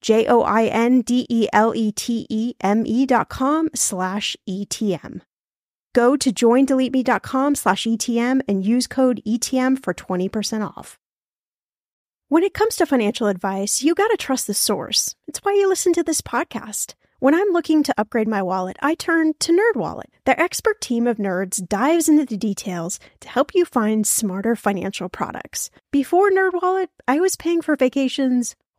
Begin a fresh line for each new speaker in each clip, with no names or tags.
J O I N D E L E T E M E dot com slash ETM. Go to joindeleteme.com slash ETM and use code ETM for 20% off. When it comes to financial advice, you got to trust the source. It's why you listen to this podcast. When I'm looking to upgrade my wallet, I turn to NerdWallet. Their expert team of nerds dives into the details to help you find smarter financial products. Before NerdWallet, I was paying for vacations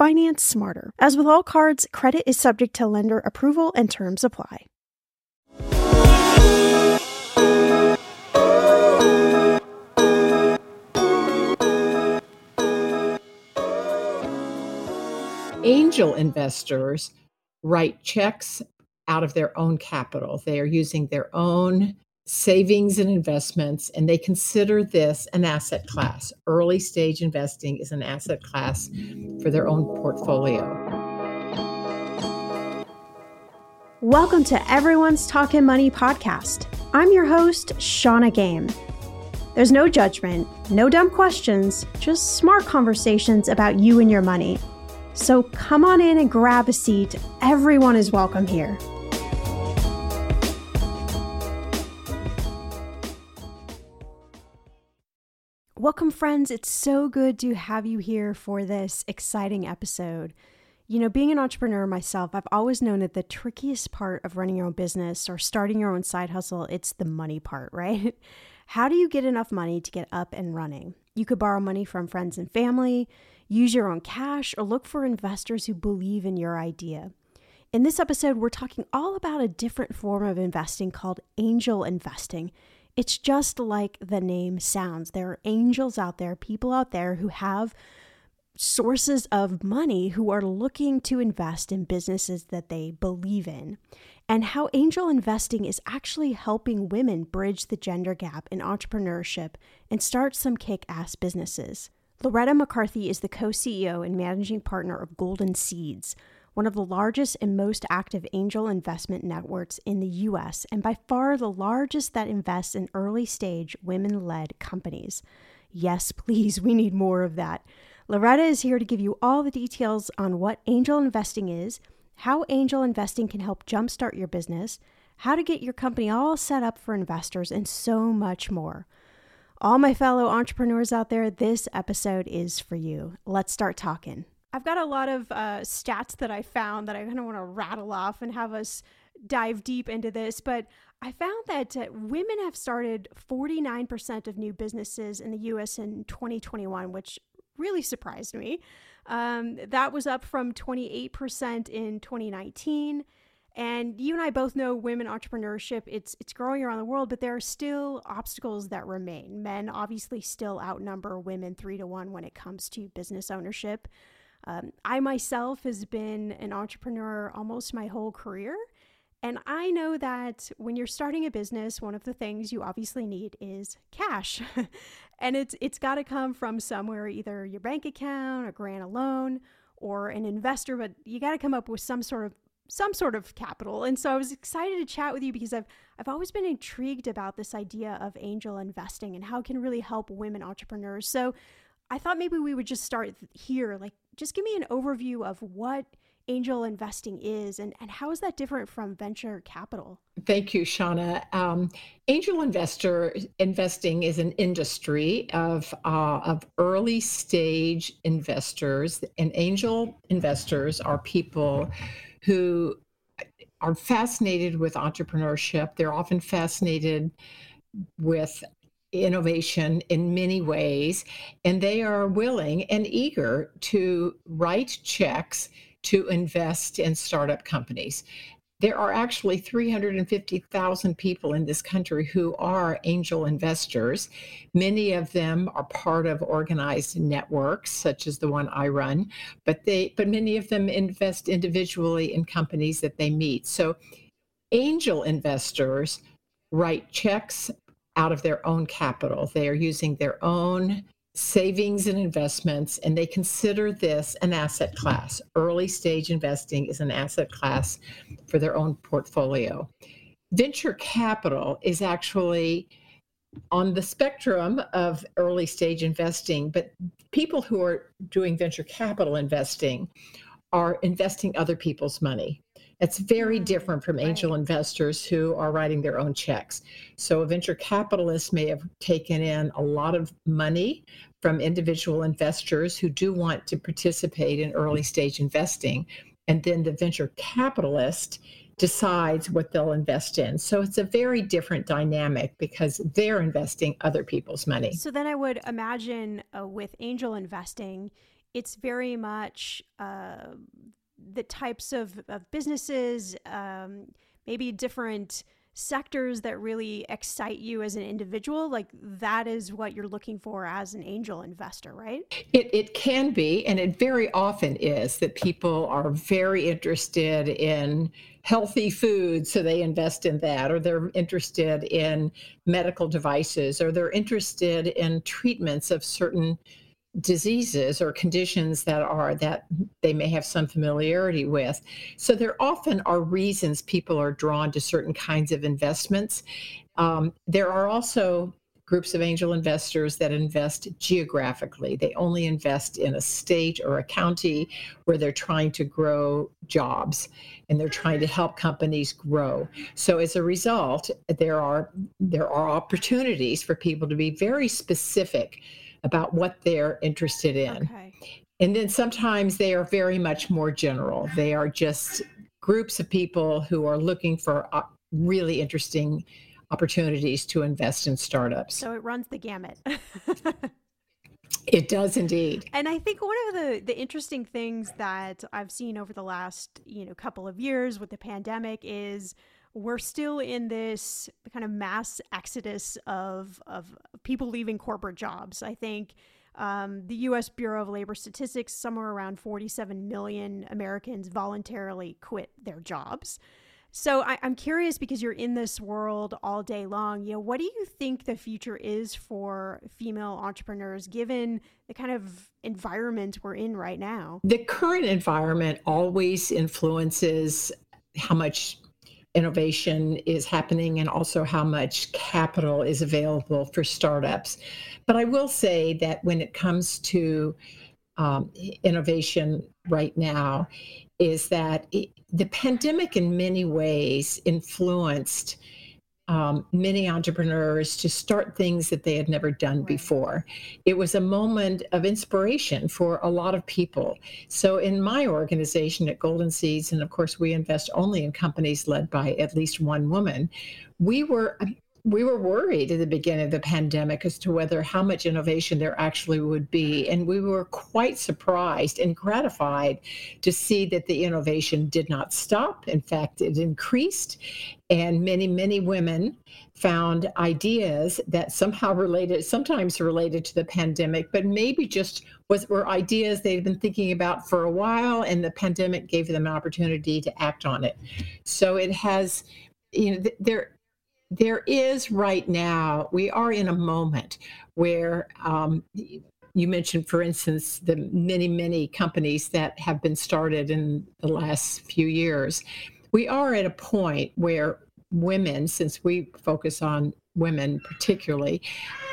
finance smarter. As with all cards, credit is subject to lender approval and terms apply.
angel investors write checks out of their own capital. They are using their own savings and investments, and they consider this an asset class. Early stage investing is an asset class for their own portfolio.
Welcome to Everyone's Talking Money podcast. I'm your host, Shannah Game. There's no judgment, no dumb questions, just smart conversations about you and your money. So come on in and grab a seat. Everyone is welcome here. Welcome, friends. It's so good to have you here for this exciting episode. You know, being an entrepreneur myself, I've always known that the trickiest part of running your own business or starting your own side hustle, it's the money part, right? How do you get enough money to get up and running? You could borrow money from friends and family. Use your own cash or look for investors who believe in your idea. In this episode, we're talking all about a different form of investing called angel investing. It's just like the name sounds. There are angels out there, people out there who have sources of money who are looking to invest in businesses that they believe in. And how angel investing is actually helping women bridge the gender gap in entrepreneurship and start some kick ass businesses. Loretta McCarthy is the co CEO and managing partner of Golden Seeds, one of the largest and most active angel investment networks in the US, and by far the largest that invests in early stage women led companies. Yes, please, we need more of that. Loretta is here to give you all the details on what angel investing is, how angel investing can help jumpstart your business, how to get your company all set up for investors, and so much more. All my fellow entrepreneurs out there, this episode is for you. Let's start talking. I've got a lot of uh, stats that I found that I kind of want to rattle off and have us dive deep into this, but I found that uh, women have started 49% of new businesses in the US in 2021, which really surprised me. Um, that was up from 28% in 2019. And you and I both know women entrepreneurship, it's it's growing around the world, but there are still obstacles that remain. Men obviously still outnumber women 3 to 1 when it comes to business ownership. Um, I myself has been an entrepreneur almost my whole career. And I know that when you're starting a business, one of the things you obviously need is cash. and it's it's got to come from somewhere, either your bank account, a grant, a loan, or an investor, but you got to come up with some sort of some sort of capital. And so I was excited to chat with you because I've I've always been intrigued about this idea of angel investing and how it can really help women entrepreneurs. So I thought maybe we would just start here. Like just give me an overview of what angel investing is and, and how is that different from venture capital?
Thank you, Shannah. Um, angel investor investing is an industry of, uh, of early stage investors, and angel investors are people who are fascinated with entrepreneurship. They're often fascinated with innovation in many ways, and they are willing and eager to write checks to invest in startup companies there are actually 350,000 people in this country who are angel investors. Many of them are part of organized networks, such as the one I run, but they but many of them invest individually in companies that they meet. So angel investors write checks out of their own capital. They are using their own savings and investments, and they consider this an asset class. Early stage investing is an asset class for their own portfolio. Venture capital is actually on the spectrum of early stage investing, but people who are doing venture capital investing are investing other people's money. It's very mm, different from angel right. investors who are writing their own checks. So, a venture capitalist may have taken in a lot of money from individual investors who do want to participate in early stage investing. And then the venture capitalist decides what they'll invest in. So it's a very different dynamic because they're investing other people's money.
So then I would imagine uh, with angel investing, it's very much uh, the types of, of businesses, um, maybe different sectors that really excite you as an individual like that is what you're looking for as an angel investor right?
It, it can be and it very often is that people are very interested in healthy food so they invest in that or they're interested in medical devices or they're interested in treatments of certain diseases or conditions that are that they may have some familiarity with. So there often are reasons people are drawn to certain kinds of investments. Um, there are also groups of angel investors that invest geographically. They only invest in a state or a county where they're trying to grow jobs and they're trying to help companies grow. So as a result, there are there are opportunities for people to be very specific about what they're interested in. Okay. And then sometimes they are very much more general. They are just groups of people who are looking for uh, really interesting opportunities to invest in startups.
So it runs the gamut.
it does indeed.
And I think one of the the interesting things that I've seen over the last, you know, couple of years with the pandemic is we're still in this kind of mass exodus of of people leaving corporate jobs. I think um, the U.S. Bureau of Labor Statistics somewhere around 47 million Americans voluntarily quit their jobs. So I, am curious because you're in this world all day long. You know, what do you think the future is for female entrepreneurs, given the kind of environment we're in right now?
The current environment always influences how much innovation is happening and also how much capital is available for startups. But I will say that when it comes to um, innovation right now, is that it, the pandemic in many ways influenced um, many entrepreneurs to start things that they had never done before. It was a moment of inspiration for a lot of people. So, in my organization at Golden Seeds, and of course, we invest only in companies led by at least one woman, we were we were worried at the beginning of the pandemic as to whether how much innovation there actually would be. And we were quite surprised and gratified to see that the innovation did not stop. In fact, it increased. And many, many women found ideas that somehow related, sometimes related to the pandemic, but maybe just was were ideas they'd been thinking about for a while, and the pandemic gave them an opportunity to act on it. So it has, you know, there there is right now, we are in a moment where um, you mentioned, for instance, the many, many companies that have been started in the last few years. We are at a point where women, since we focus on women particularly,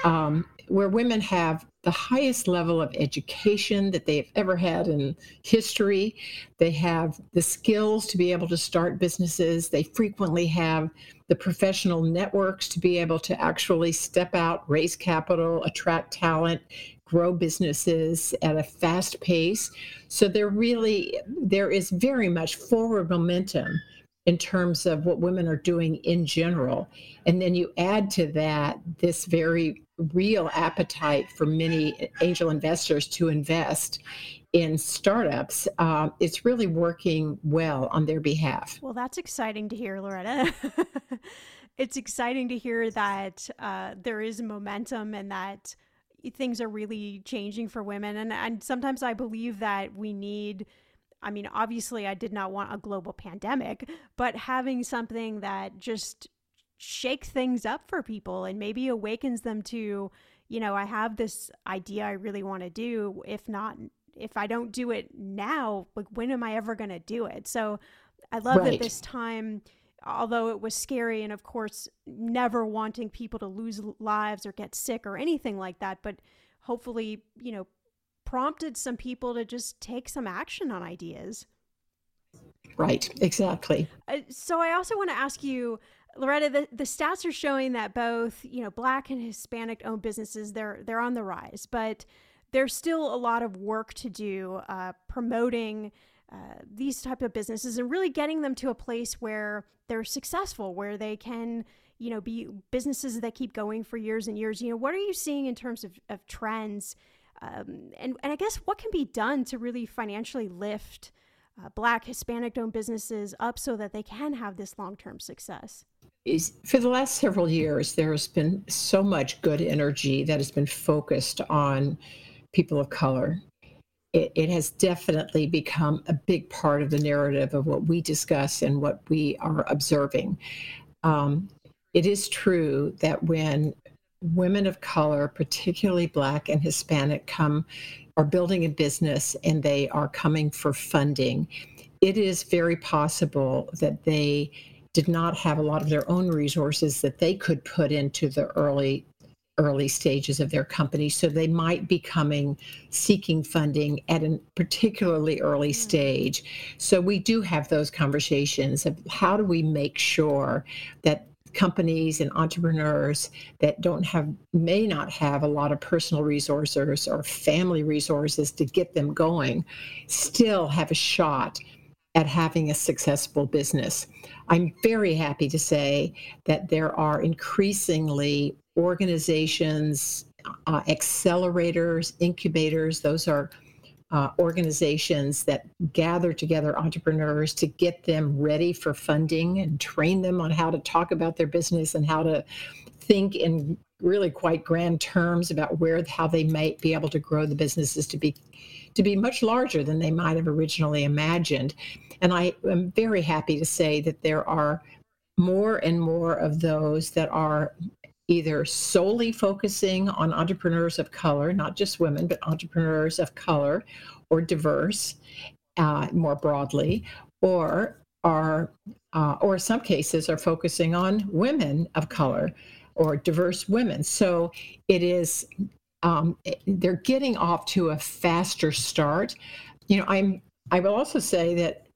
um, where women have the highest level of education that they've ever had in history. They have the skills to be able to start businesses. They frequently have the professional networks to be able to actually step out, raise capital, attract talent, grow businesses at a fast pace. So there really there is very much forward momentum in terms of what women are doing in general. And then you add to that this very real appetite for many angel investors to invest in startups, uh, it's really working well on their behalf.
Well, that's exciting to hear, Loretta. it's exciting to hear that uh, there is momentum and that things are really changing for women. And, and sometimes I believe that we need. I mean, obviously, I did not want a global pandemic, but having something that just shake things up for people and maybe awakens them to, you know, I have this idea I really want to do. If not, if I don't do it now, like when am I ever going to do it? So I love right. that this time, although it was scary and of course never wanting people to lose lives or get sick or anything like that, but hopefully, you know, prompted some people to just take some action on ideas.
Right, exactly.
Uh, so I also want to ask you Loretta, the, the stats are showing that both, you know, black and Hispanic owned businesses, they're they're on the rise, but there's still a lot of work to do uh, promoting uh, these type of businesses and really getting them to a place where they're successful, where they can, you know, be businesses that keep going for years and years. You know, what are you seeing in terms of, of trends? Um, and, and I guess what can be done to really financially lift uh, Black, Hispanic owned businesses up so that they can have this long term success?
For the last several years, there has been so much good energy that has been focused on people of color. It, it, has definitely become a big part of the narrative of what we discuss and what we are observing. Um, it is true that when women of color, particularly Black and Hispanic, come are building a business and they are coming for funding, it is very possible that they did not have a lot of their own resources that they could put into the early early stages of their company so they might be coming seeking funding at a particularly early mm-hmm. stage so we do have those conversations of how do we make sure that companies and entrepreneurs that don't have may not have a lot of personal resources or family resources to get them going still have a shot at having a successful business. I'm very happy to say that there are increasingly organizations, uh, accelerators, incubators, those are uh, organizations that gather together entrepreneurs to get them ready for funding and train them on how to talk about their business and how to think in really quite grand terms about where how they might be able to grow the businesses to be to be much larger than they might have originally imagined. And I am very happy to say that there are more and more of those that are either solely focusing on entrepreneurs of color, not just women, but entrepreneurs of color or diverse uh, more broadly, or are, uh, or some cases, are focusing on women of color or diverse women. So it is, um, they're getting off to a faster start. You know, I'm, I will also say that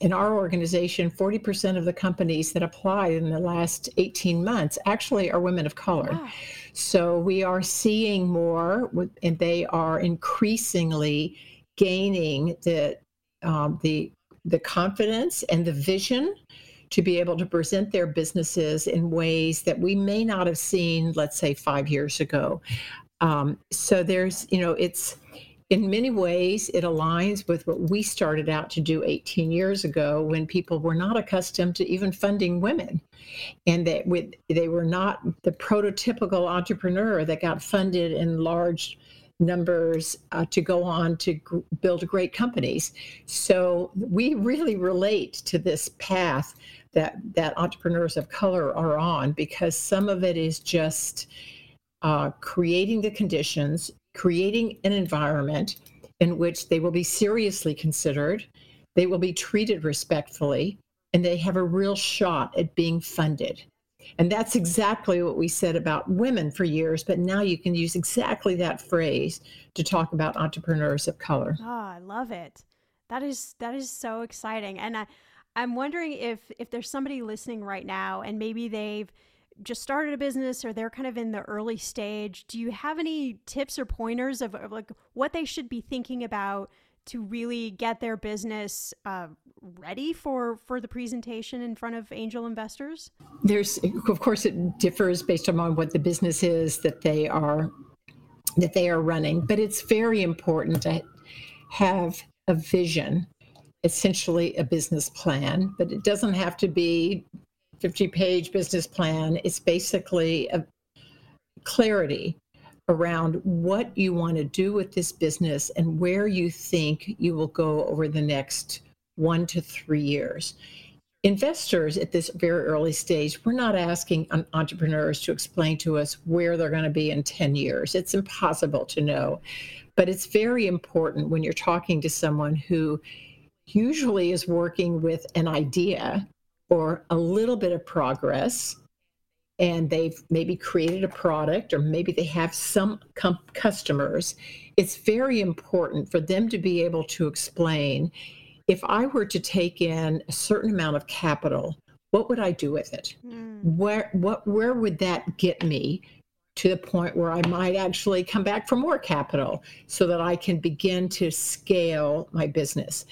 in our organization, 40% of the companies that applied in the last 18 months actually are women of color. Wow. So we are seeing more, and they are increasingly gaining the um, the the confidence and the vision to be able to present their businesses in ways that we may not have seen, let's say, five years ago. Um, so there's, you know, it's in many ways, it aligns with what we started out to do 18 years ago when people were not accustomed to even funding women. And that with, they were not the prototypical entrepreneur that got funded in large numbers uh, to go on to g- build great companies. So we really relate to this path that that entrepreneurs of color are on because some of it is just uh, creating the conditions creating an environment in which they will be seriously considered, they will be treated respectfully, and they have a real shot at being funded. And that's exactly what we said about women for years, but now you can use exactly that phrase to talk about entrepreneurs of color.
Oh, I love it. That is that is so exciting. And I I'm wondering if if there's somebody listening right now and maybe they've just started a business or they're kind of in the early stage, do you have any tips or pointers of, of like what they should be thinking about to really get their business uh, ready for for the presentation in front of angel investors?
There's, of course, it differs based on what the business is that they are that they are running, but it's very important to have a vision essentially a business plan, but it doesn't have to be 50 page business plan. It's basically a clarity around what you want to do with this business and where you think you will go over the next one to three years. Investors at this very early stage, we're not asking entrepreneurs to explain to us where they're going to be in 10 years. It's impossible to know. But it's very important when you're talking to someone who usually is working with an idea or a little bit of progress and they've maybe created a product or maybe they have some com- customers, it's very important for them to be able to explain if I were to take in a certain amount of capital, what would I do with it? Mm. Where what where would that get me to the point where I might actually come back for more capital so that I can begin to scale my business?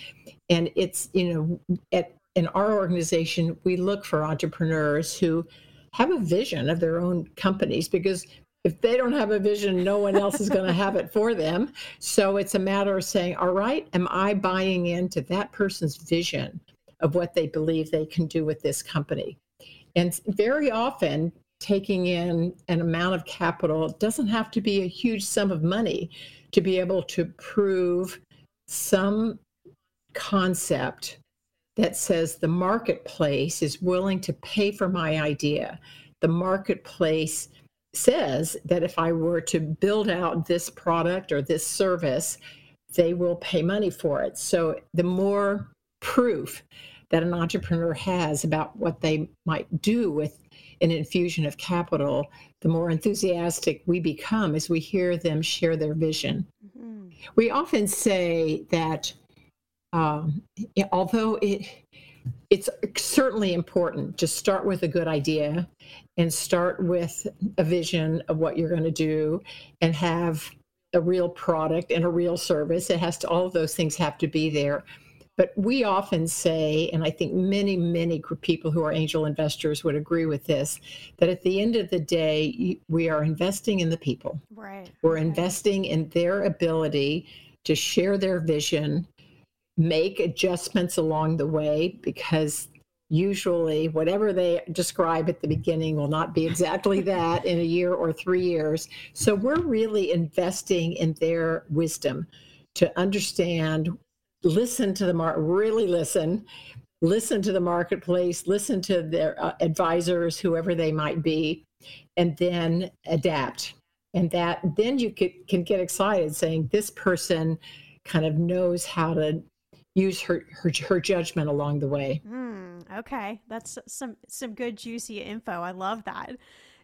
And it's, you know, at in our organization, we look for entrepreneurs who have a vision of their own companies because if they don't have a vision, no one else is going to have it for them. So it's a matter of saying, all right, am I buying into that person's vision of what they believe they can do with this company? And very often, taking in an amount of capital doesn't have to be a huge sum of money to be able to prove some concept that says the marketplace is willing to pay for my idea. The marketplace says that if I were to build out this product or this service, they will pay money for it. So the more proof that an entrepreneur has about what they might do with an infusion of capital, the more enthusiastic we become as we hear them share their vision. Mm-hmm. We often say that um, although it it's certainly important to start with a good idea and start with a vision of what you're going to do and have a real product and a real service it has to all of those things have to be there but we often say and i think many many people who are angel investors would agree with this that at the end of the day we are investing in the people.
Right.
We're investing in their ability to share their vision make adjustments along the way because usually whatever they describe at the beginning will not be exactly that in a year or three years. So we're really investing in their wisdom to understand, listen to the market, really listen, listen to the marketplace, listen to their uh, advisors, whoever they might be, and then adapt. And that then you can, can get excited saying, this person kind of knows how to use her her, her judgment along the way.
Mm, okay, that's some some good juicy info. I love that.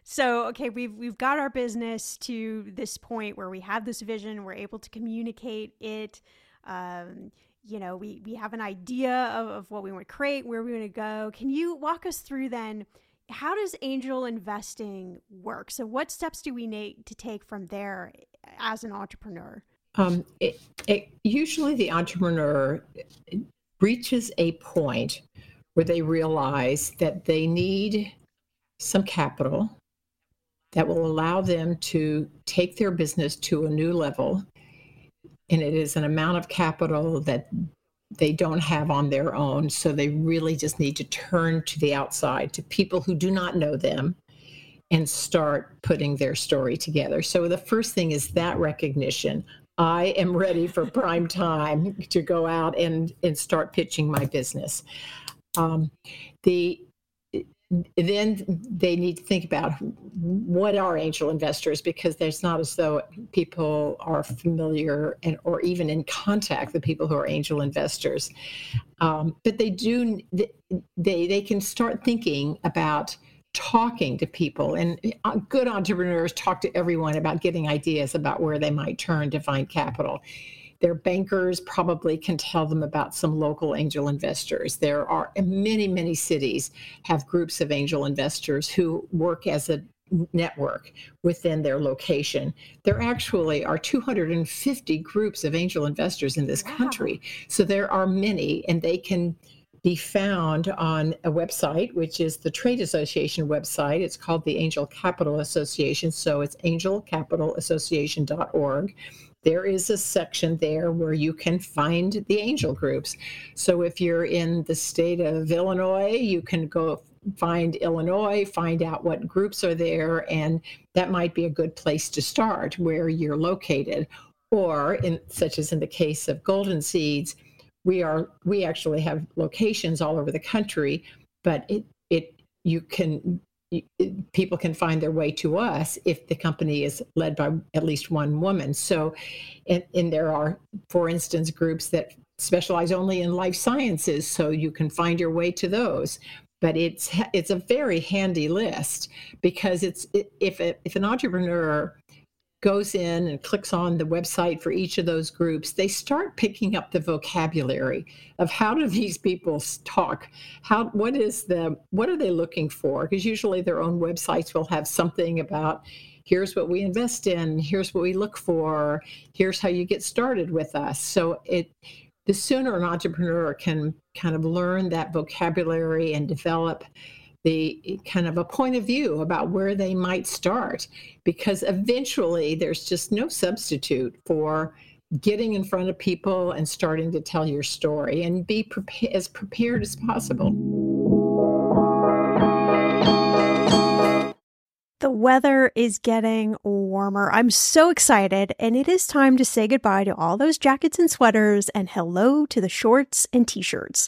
So, okay, we've we've got our business to this point where we have this vision, we're able to communicate it. Um, you know, we, we have an idea of, of what we want to create, where we want to go. Can you walk us through then? How does angel investing work? So, what steps do we need to take from there as an entrepreneur?
Um, it, it, usually, the entrepreneur reaches a point where they realize that they need some capital that will allow them to take their business to a new level. And it is an amount of capital that they don't have on their own. So they really just need to turn to the outside, to people who do not know them, and start putting their story together. So the first thing is that recognition. I am ready for prime time to go out and, and start pitching my business. Um, the then they need to think about what are angel investors because there's not as though people are familiar and or even in contact with people who are angel investors. Um, but they do they they can start thinking about talking to people. And uh, good entrepreneurs talk to everyone about getting ideas about where they might turn to find capital their bankers probably can tell them about some local angel investors. There are many, many cities have groups of angel investors who work as a network within their location. There actually are 250 groups of angel investors in this wow. country. So there are many, and they can be found on a website, which is the Trade Association website. It's called the Angel Capital Association. So it's angelcapitalassociation.org there is a section there where you can find the angel groups. So if you're in the state of Illinois, you can go find Illinois, find out what groups are there, and that might be a good place to start where you're located. Or in such as in the case of Golden Seeds, we are we actually have locations all over the country, but it it you can people can find their way to us if the company is led by at least one woman. So, and, and, there are, for instance, groups that specialize only in life sciences, so you can find your way to those. But it's it's a very handy list because it's if a, if an entrepreneur goes in and clicks on the website for each of those groups, they start picking up the vocabulary of how do these people talk? How what is the what are they looking for? Because usually their own websites will have something about here's what we invest in, here's what we look for, here's how you get started with us. So it the sooner an entrepreneur can kind of learn that vocabulary and develop the kind of a point of view about where they might start because eventually there's just no substitute for getting in front of people and starting to tell your story and be prepa- as prepared as possible.
The weather is getting warmer. I'm so excited, and it is time to say goodbye to all those jackets and sweaters and hello to the shorts and t shirts.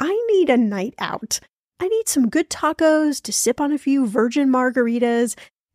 I need a night out. I need some good tacos to sip on a few virgin margaritas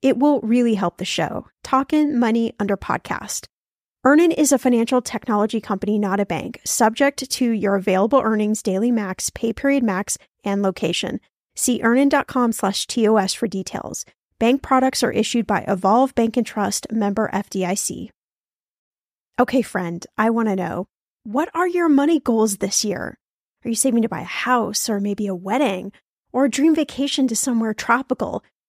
It will really help the show. Talkin' Money under podcast. Earnin is a financial technology company, not a bank, subject to your available earnings, daily max, pay period max, and location. See earnin.com slash TOS for details. Bank products are issued by Evolve Bank and Trust, member FDIC. Okay, friend, I want to know what are your money goals this year? Are you saving to buy a house or maybe a wedding or a dream vacation to somewhere tropical?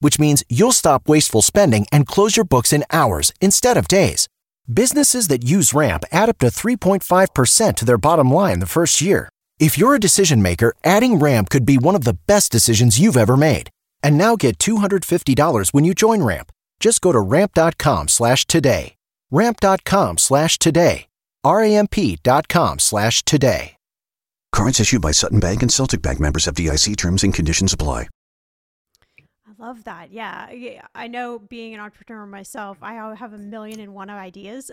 which means you'll stop wasteful spending and close your books in hours instead of days. Businesses that use Ramp add up to 3.5% to their bottom line the first year. If you're a decision maker, adding Ramp could be one of the best decisions you've ever made. And now get $250 when you join Ramp. Just go to ramp.com slash today. Ramp.com slash today. R-A-M-P.com slash today.
Cards issued by Sutton Bank and Celtic Bank members FDIC terms and conditions apply.
Love that. Yeah. I know being an entrepreneur myself, I have a million and one ideas.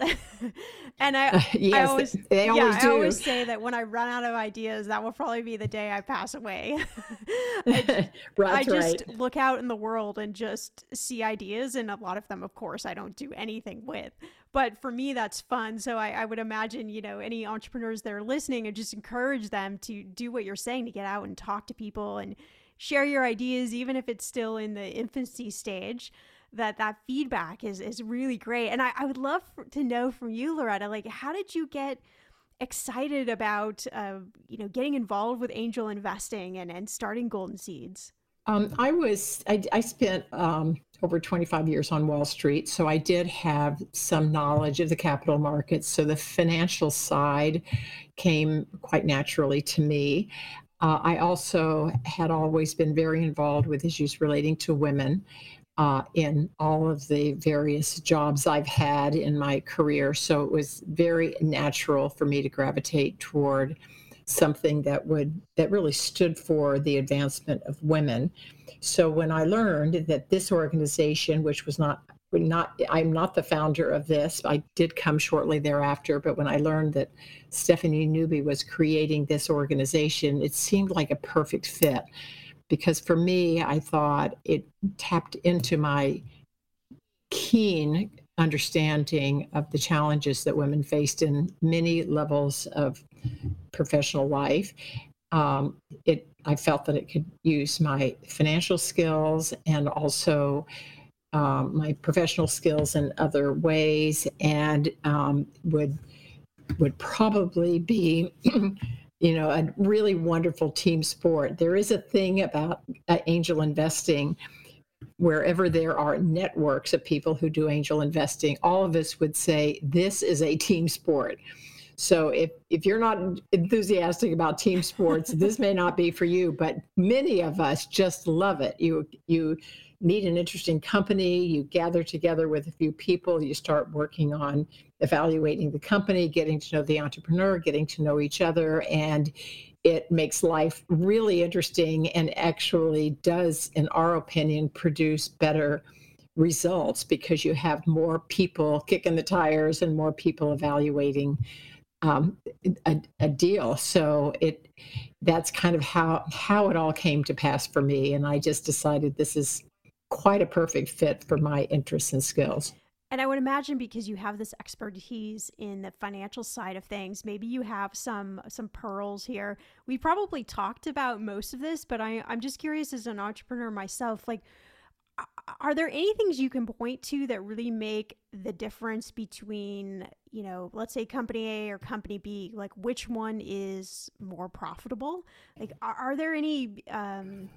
and I, uh,
yes,
I always,
they always
yeah,
do.
I always say that when I run out of ideas, that will probably be the day I pass away. I,
right,
I just
right.
look out in the world and just see ideas. And a lot of them, of course, I don't do anything with. But for me, that's fun. So I, I would imagine, you know, any entrepreneurs that are listening and just encourage them to do what you're saying to get out and talk to people and, share your ideas even if it's still in the infancy stage that that feedback is is really great and i, I would love to know from you loretta like how did you get excited about uh, you know getting involved with angel investing and and starting golden seeds
Um, I was I, I spent um, over 25 years on Wall Street, so I did have some knowledge of the capital markets. So the financial side came quite naturally to me. Uh, I also had always been very involved with issues relating to women uh, in all of the various jobs I've had in my career. So it was very natural for me to gravitate toward something that would that really stood for the advancement of women. So when I learned that this organization, which was not not I'm not the founder of this. I did come shortly thereafter, but when I learned that Stephanie Newby was creating this organization, it seemed like a perfect fit because for me, I thought it tapped into my keen understanding of the challenges that women faced in many levels of professional life. Um, it, I felt that it could use my financial skills and also um, my professional skills in other ways, and um, would would probably be. you know, a really wonderful team sport. There is a thing about uh, angel investing wherever there are networks of people who do angel investing, all of us would say this is a team sport. So if if you're not enthusiastic about team sports, this may not be for you, but many of us just love it. You you meet an interesting company, you gather together with a few people, you start working on evaluating the company, getting to know the entrepreneur, getting to know each other and it makes life really interesting and actually does in our opinion produce better results because you have more people kicking the tires and more people evaluating um, a, a, deal. So it that's kind of how how it all came to pass for me, and I just decided this is quite a perfect fit for my interests and skills.
And I would imagine because you have this expertise in the financial side of things, maybe you have some some pearls here. We probably talked about most of this, but I, I'm just curious as an entrepreneur myself, like are there any things you can point to that really make the difference between you know let's say company a or company b like which one is more profitable like are, are there any um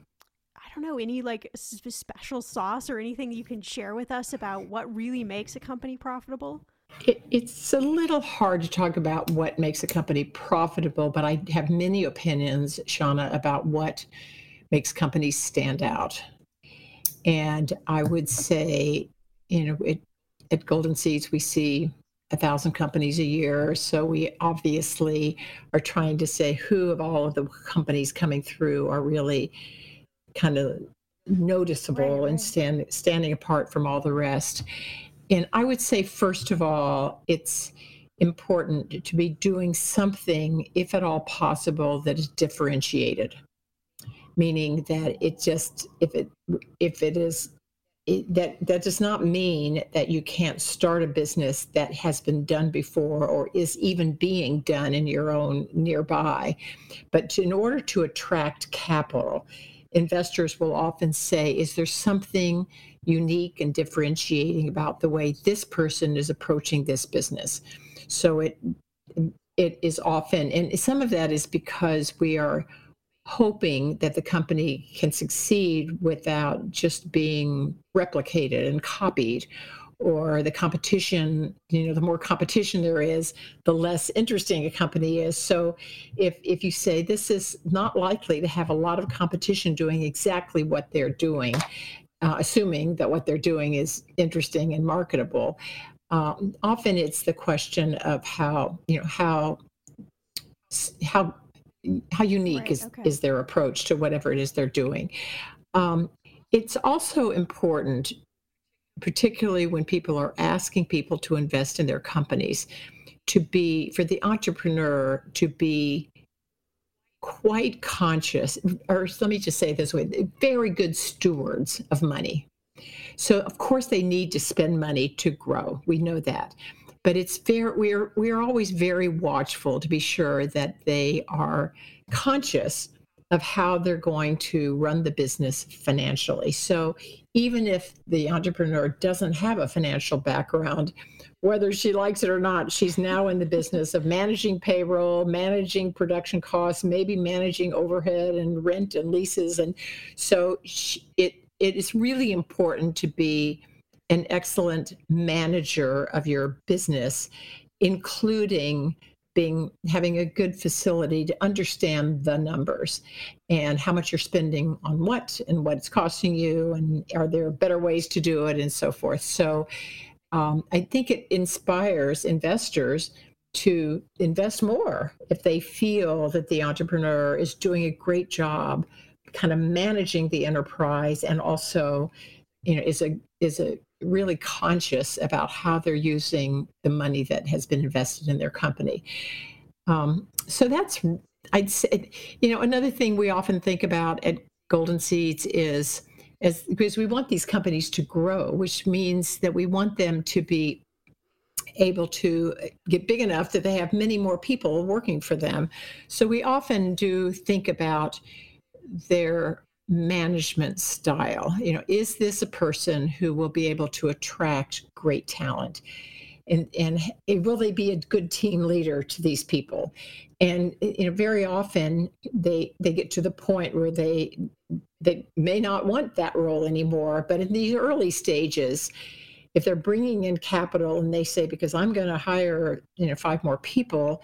i don't know any like special sauce or anything you can share with us about what really makes a company profitable
it, it's a little hard to talk about what makes a company profitable but i have many opinions Shannah about what makes companies stand out and I would say, you know, it, at Golden Seeds, we see a thousand companies a year. So we obviously are trying to say who of all of the companies coming through are really kind of noticeable right, and stand, standing apart from all the rest. And I would say, first of all, it's important to be doing something, if at all possible, that is differentiated. Meaning that it just if it if it is it, that that does not mean that you can't start a business that has been done before or is even being done in your own nearby. But to, in order to attract capital investors will often say is there something unique and differentiating about the way this person is approaching this business? So it it is often and some of that is because we are hoping that the company can succeed without just being replicated and copied or the competition you know the more competition there is the less interesting a company is so if if you say this is not likely to have a lot of competition doing exactly what they're doing uh, assuming that what they're doing is interesting and marketable um, often it's the question of how you know how how how unique right, is okay. is their approach to whatever it is they're doing. Um, it's also important, particularly when people are asking people to invest in their companies, to be for the entrepreneur to be quite conscious, or let me just say this way, very good stewards of money. So of course they need to spend money to grow. We know that but it's fair we're we're always very watchful to be sure that they are conscious of how they're going to run the business financially so even if the entrepreneur doesn't have a financial background whether she likes it or not, she's now in the business of managing payroll, managing production costs, maybe managing overhead and rent and leases. And so she, it it is really important to be an excellent manager of your business, including being having a good facility to understand the numbers and how much you're spending on what and what it's costing you and are there better ways to do it and so forth. So um, i think it inspires investors to invest more if they feel that the entrepreneur is doing a great job kind of managing the enterprise and also you know is a is a really conscious about how they're using the money that has been invested in their company. Um, so that's, I'd say, you know, another thing we often think about at Golden Seeds is as because we want these companies to grow, which means that we want them to be able to get big enough that they have many more people working for them. So we often do think about their management style. You know, is this a person who will be able to attract great talent? And, and will they be a good team leader to these people? And you know, very often they they get to the point where they they may not want that role anymore. But in these early stages, if they're bringing in capital and they say, because I'm going to hire you know five more people,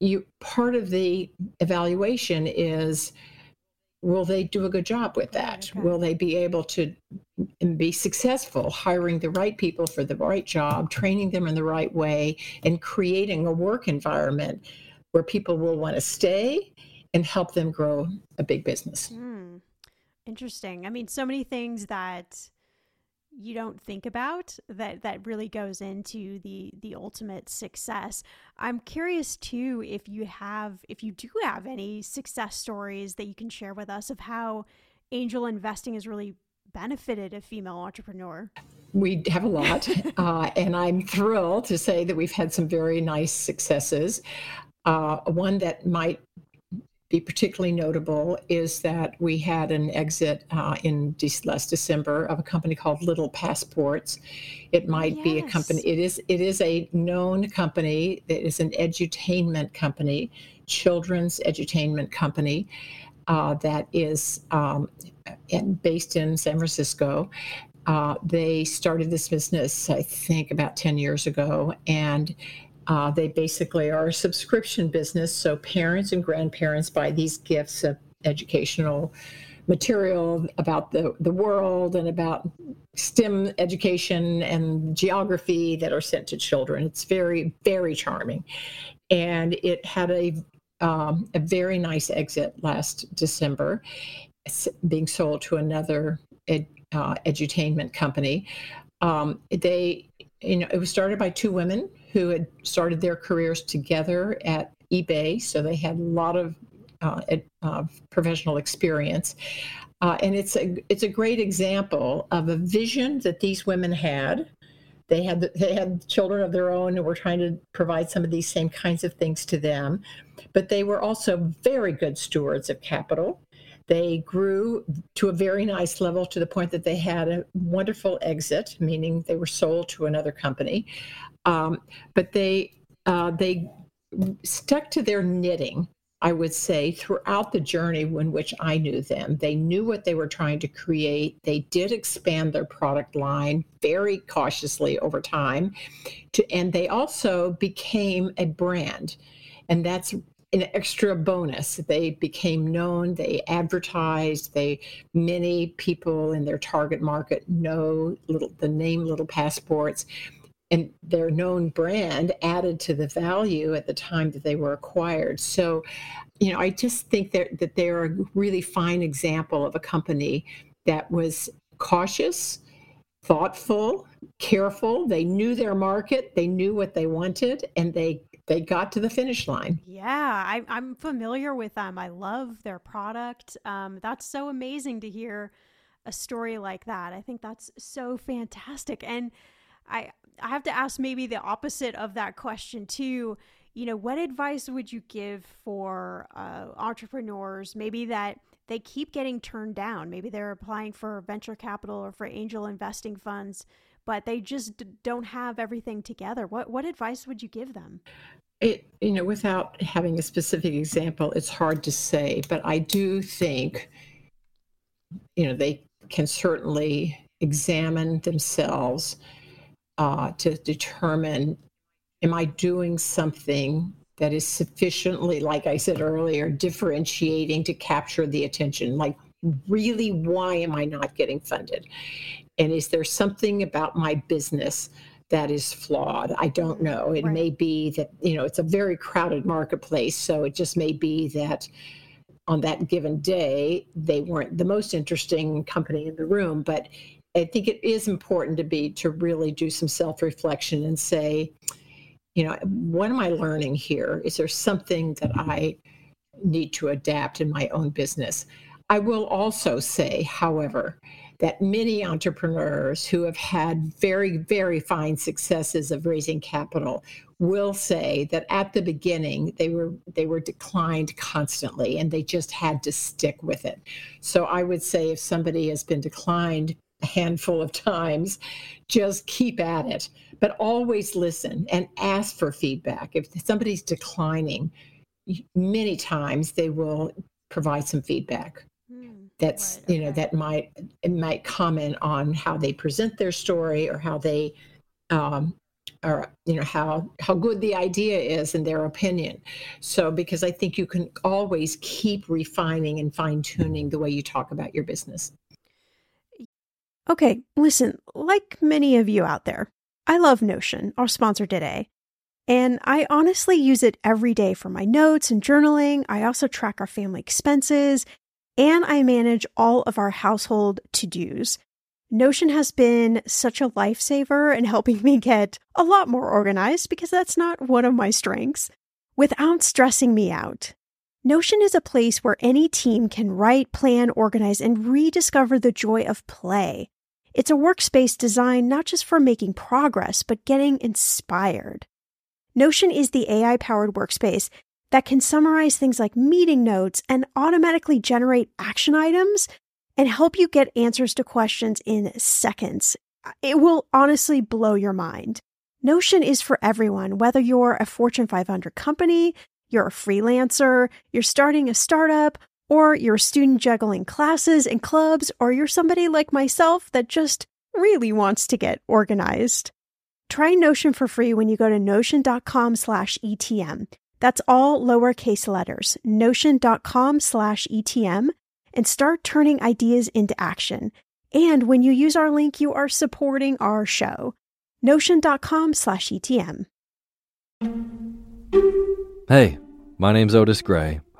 you part of the evaluation is will they do a good job with that? Okay. Will they be able to be successful hiring the right people for the right job, training them in the right way, and creating a work environment where people will want to stay and help them grow a big business?
Mm, interesting. I mean, so many things that you don't think about that that really goes into the the ultimate success. I'm curious too if you have if you do have any success stories that you can share with us of how angel investing has really benefited a female entrepreneur.
We have a lot uh, and i'm thrilled to say that we've had some very nice successes. Uh, one that might be particularly notable is that we had an exit uh, in de- last December of a company called Little Passports. It might yes. be a company. It is. It is a known company. It is an edutainment company, children's edutainment company. Uh, that is um, based in San Francisco. Uh, they started this business, I think, about 10 years ago, and uh, they basically are a subscription business, so parents and grandparents buy these gifts of educational material about the, the world and about STEM education and geography that are sent to children. It's very, very charming. And it had a, um, a very nice exit last December, being sold to another ed, uh, edutainment company. Um, they, you know, it was started by two women who had started their careers together at eBay, so they had a lot of uh, uh, professional experience. Uh, and it's a it's a great example of a vision that these women had. They had they had children of their own and were trying to provide some of these same kinds of things to them, but they were also very good stewards of capital. They grew to a very nice level to the point that they had a wonderful exit, meaning they were sold to another company. Um, but they uh, they stuck to their knitting. I would say throughout the journey in which I knew them, they knew what they were trying to create. They did expand their product line very cautiously over time, to, and they also became a brand, and that's an extra bonus. They became known, they advertised, they many people in their target market know little the name Little Passports and their known brand added to the value at the time that they were acquired. So, you know, I just think that, that they're a really fine example of a company that was cautious, thoughtful, careful. They knew their market, they knew what they wanted, and they they got to the finish line.
Yeah, I, am familiar with them. I love their product. Um, that's so amazing to hear a story like that. I think that's so fantastic. And I I have to ask maybe the opposite of that question too. You know, what advice would you give for uh, entrepreneurs maybe that they keep getting turned down? Maybe they're applying for venture capital or for angel investing funds, but they just d- don't have everything together. What what advice would you give them?
It, you know, without having a specific example, it's hard to say, but I do think, you know, they can certainly examine themselves uh, to determine am I doing something that is sufficiently, like I said earlier, differentiating to capture the attention? Like, really, why am I not getting funded? And is there something about my business that is flawed? I don't know. It
Right.
may be that, you know, it's a very crowded marketplace. So it just may be that on that given day, they weren't the most interesting company in the room. But I think it is important to be to really do some self reflection and say, you know, what am I learning here? Is there something that I need to adapt in my own business? I will also say, however, that many entrepreneurs who have had very, very fine successes of raising capital will say that at the beginning they were they were declined constantly and they just had to stick with it. So I would say if somebody has been declined a handful of times, just keep at it, but always listen and ask for feedback. If somebody's declining, many times they will provide some feedback that's
Right,
you know that might it might comment on how they present their story or how they um or you know how how good the idea is in their opinion. So because i think you can always keep refining and fine tuning the way you talk about your business
Okay, listen, like many of you out there, I love Notion, our sponsor today. And I honestly use it every day for my notes and journaling. I also track our family expenses and I manage all of our household to dos. Notion has been such a lifesaver in helping me get a lot more organized because that's not one of my strengths without stressing me out. Notion is a place where any team can write, plan, organize, and rediscover the joy of play. It's a workspace designed not just for making progress, but getting inspired. Notion is the AI powered workspace that can summarize things like meeting notes and automatically generate action items and help you get answers to questions in seconds. It will honestly blow your mind. Notion is for everyone, whether you're a Fortune 500 company, you're a freelancer, you're starting a startup, or you're a student juggling classes and clubs, or you're somebody like myself that just really wants to get organized. Try Notion for free when you go to notion.com slash ETM. That's all lowercase letters, notion.com slash ETM, and start turning ideas into action. And when you use our link, you are supporting our show. Notion.com slash ETM.
Hey, my name's Otis Gray,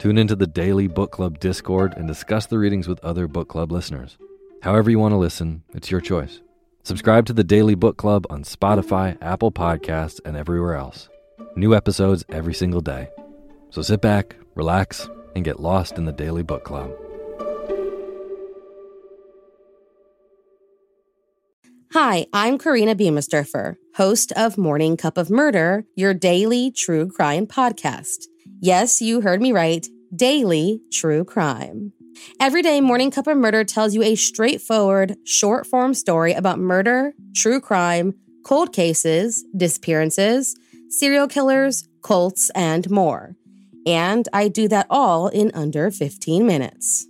Tune into the Daily Book Club Discord and discuss the readings with other book club listeners. However, you want to listen, it's your choice. Subscribe to the Daily Book Club on Spotify, Apple Podcasts, and everywhere else. New episodes every single day. So sit back, relax, and get lost in the Daily Book Club.
Hi, I'm Korina Biemesderfer, host of Morning Cup of Murder, your daily true crime podcast. Yes, you heard me right. Daily true crime. Every day, Morning Cup of Murder tells you a straightforward, short form story about murder, true crime, cold cases, disappearances, serial killers, cults, and more. And I do that all in under 15 minutes.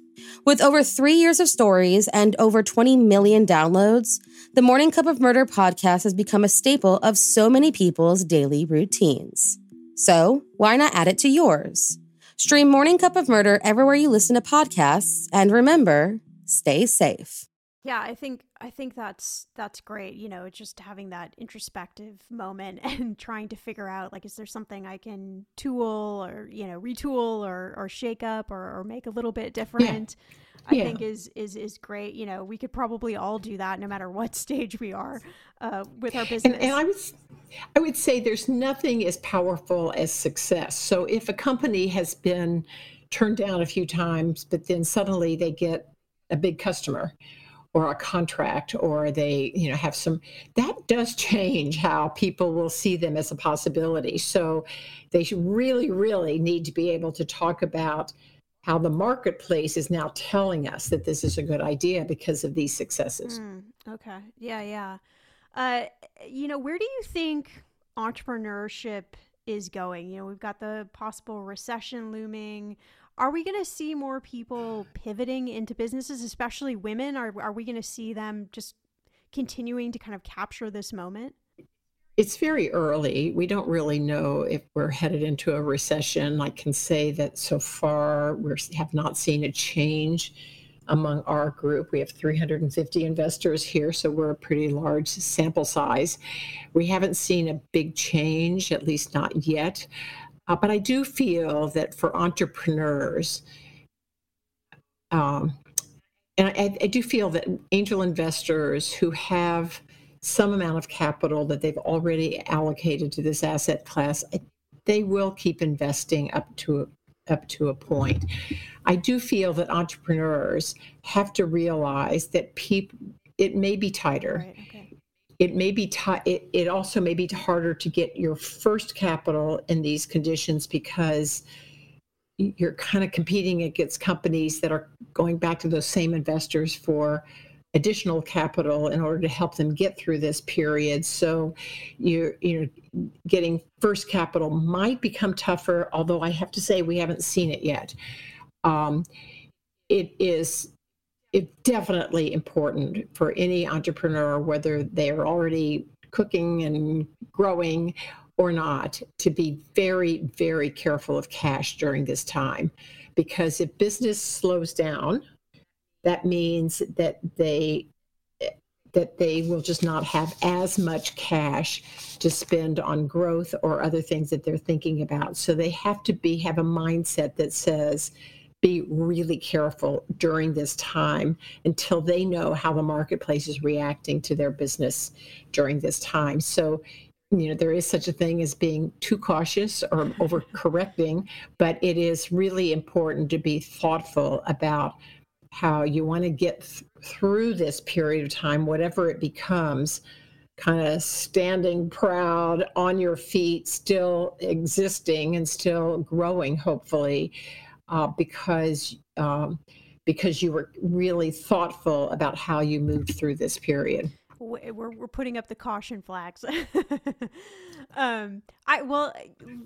With over three years of stories and over 20 million downloads, the Morning Cup of Murder podcast has become a staple of so many people's daily routines. So, why not add it to yours? Stream Morning Cup of Murder everywhere you listen to podcasts, and remember, stay safe.
Yeah, I think I think that's that's great. You know, just having that introspective moment and trying to figure out like is there something I can tool or, you know, retool or or shake up or, or make a little bit different. Yeah. I yeah. think is is is great. You know, we could probably all do that no matter what stage we are uh, with our business.
And, and I would I would say there's nothing as powerful as success. So if a company has been turned down a few times, but then suddenly they get a big customer or a contract or they you know have some that does change how people will see them as a possibility. So they really really need to be able to talk about how the marketplace is now telling us that this is a good idea because of these successes. Mm,
okay. Yeah yeah uh, you know where do you think entrepreneurship is going you know we've got the possible recession looming are we going to see more people pivoting into businesses, especially women? Are, are we going to see them just continuing to kind of capture this moment?
It's very early. We don't really know if we're headed into a recession. I can say that so far we have not seen a change among our group. We have 350 investors here, so we're a pretty large sample size. We haven't seen a big change, at least not yet. Uh, but I do feel that for entrepreneurs, um, and I, I, do feel that angel investors who have some amount of capital that they've already allocated to this asset class, they will keep investing up to up to a point. I do feel that entrepreneurs have to realize that people it may be tighter. Right, okay it may be t- it, it also may be harder to get your first capital in these conditions because you're kind of competing against companies that are going back to those same investors for additional capital in order to help them get through this period so you're you know getting first capital might become tougher although i have to say we haven't seen it yet um, it is it's definitely important for any entrepreneur, whether they are already cooking and growing or not, to be very, very careful of cash during this time. Because if business slows down, that means that they that they will just not have as much cash to spend on growth or other things that they're thinking about. So they have to be have a mindset that says, be really careful during this time until they know how the marketplace is reacting to their business during this time. So, you know, there is such a thing as being too cautious or overcorrecting, but it is really important to be thoughtful about how you want to get th- through this period of time, whatever it becomes, kind of standing proud on your feet, still existing and still growing, hopefully uh, because um, because you were really thoughtful about how you moved through this period.
We're, we're putting up the caution flags. um, I well,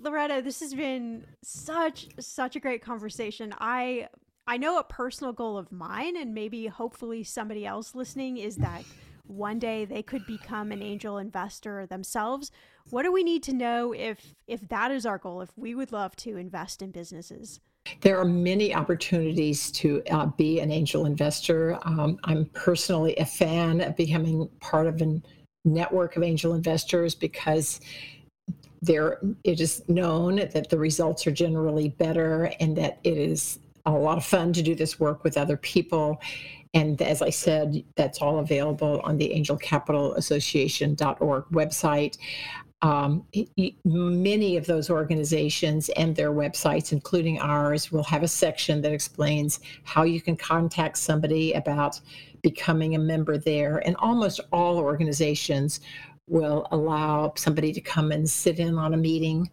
Loretta, this has been such such a great conversation. I I know a personal goal of mine, and maybe hopefully somebody else listening is that one day they could become an angel investor themselves. What do we need to know if if that is our goal? If we would love to invest in businesses?
There are many opportunities to uh, be an angel investor. Um, I'm personally a fan of becoming part of a network of angel investors because there it is known that the results are generally better and that it is a lot of fun to do this work with other people. And as I said, that's all available on the angelcapitalassociation.org website um, many of those organizations and their websites, including ours, will have a section that explains how you can contact somebody about becoming a member there. And almost all organizations will allow somebody to come and sit in on a meeting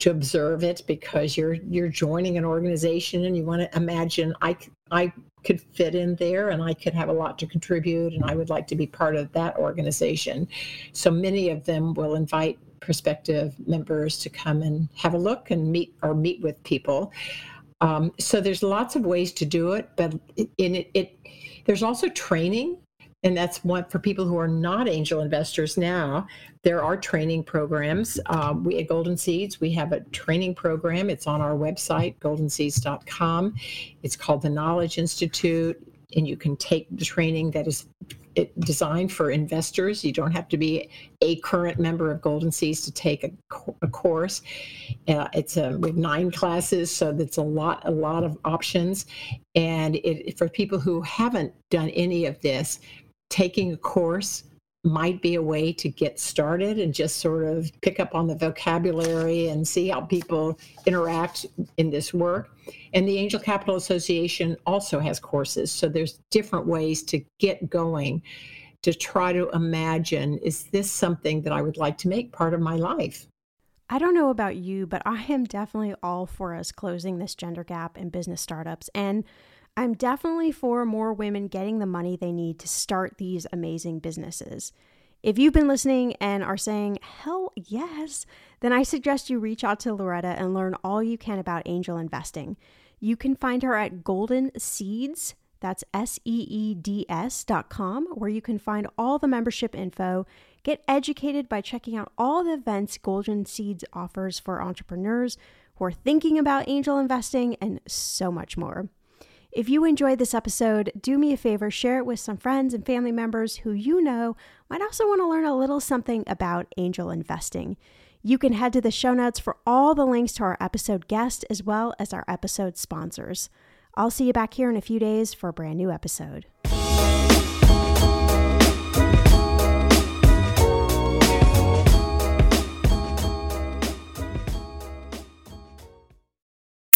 to observe it because you're you're joining an organization and you want to imagine I I could fit in there and I could have a lot to contribute and I would like to be part of that organization. So many of them will invite prospective members to come and have a look and meet or meet with people. Um, so there's lots of ways to do it, but in it, it there's also training and that's one for people who are not angel investors now there are training programs um, we at golden seeds we have a training program it's on our website goldenseeds.com it's called the knowledge institute and you can take the training that is designed for investors. You don't have to be a current member of Golden Seeds to take a, a course. Uh, it's a, we have nine classes, so that's a lot, a lot of options. And it, for people who haven't done any of this, taking a course might be a way to get started and just sort of pick up on the vocabulary and see how people interact in this work. And the Angel Capital Association also has courses. So there's different ways to get going to try to imagine is this something that I would like to make part of my life?
I don't know about you, but I am definitely all for us closing this gender gap in business startups. And I'm definitely for more women getting the money they need to start these amazing businesses. If you've been listening and are saying, hell yes, then I suggest you reach out to Loretta and learn all you can about angel investing. You can find her at Golden Seeds, that's S E E D S dot com, where you can find all the membership info, get educated by checking out all the events Golden Seeds offers for entrepreneurs who are thinking about angel investing, and so much more. If you enjoyed this episode, do me a favor, share it with some friends and family members who you know might also want to learn a little something about angel investing. You can head to the show notes for all the links to our episode guest as well as our episode sponsors. I'll see you back here in a few days for a brand new episode.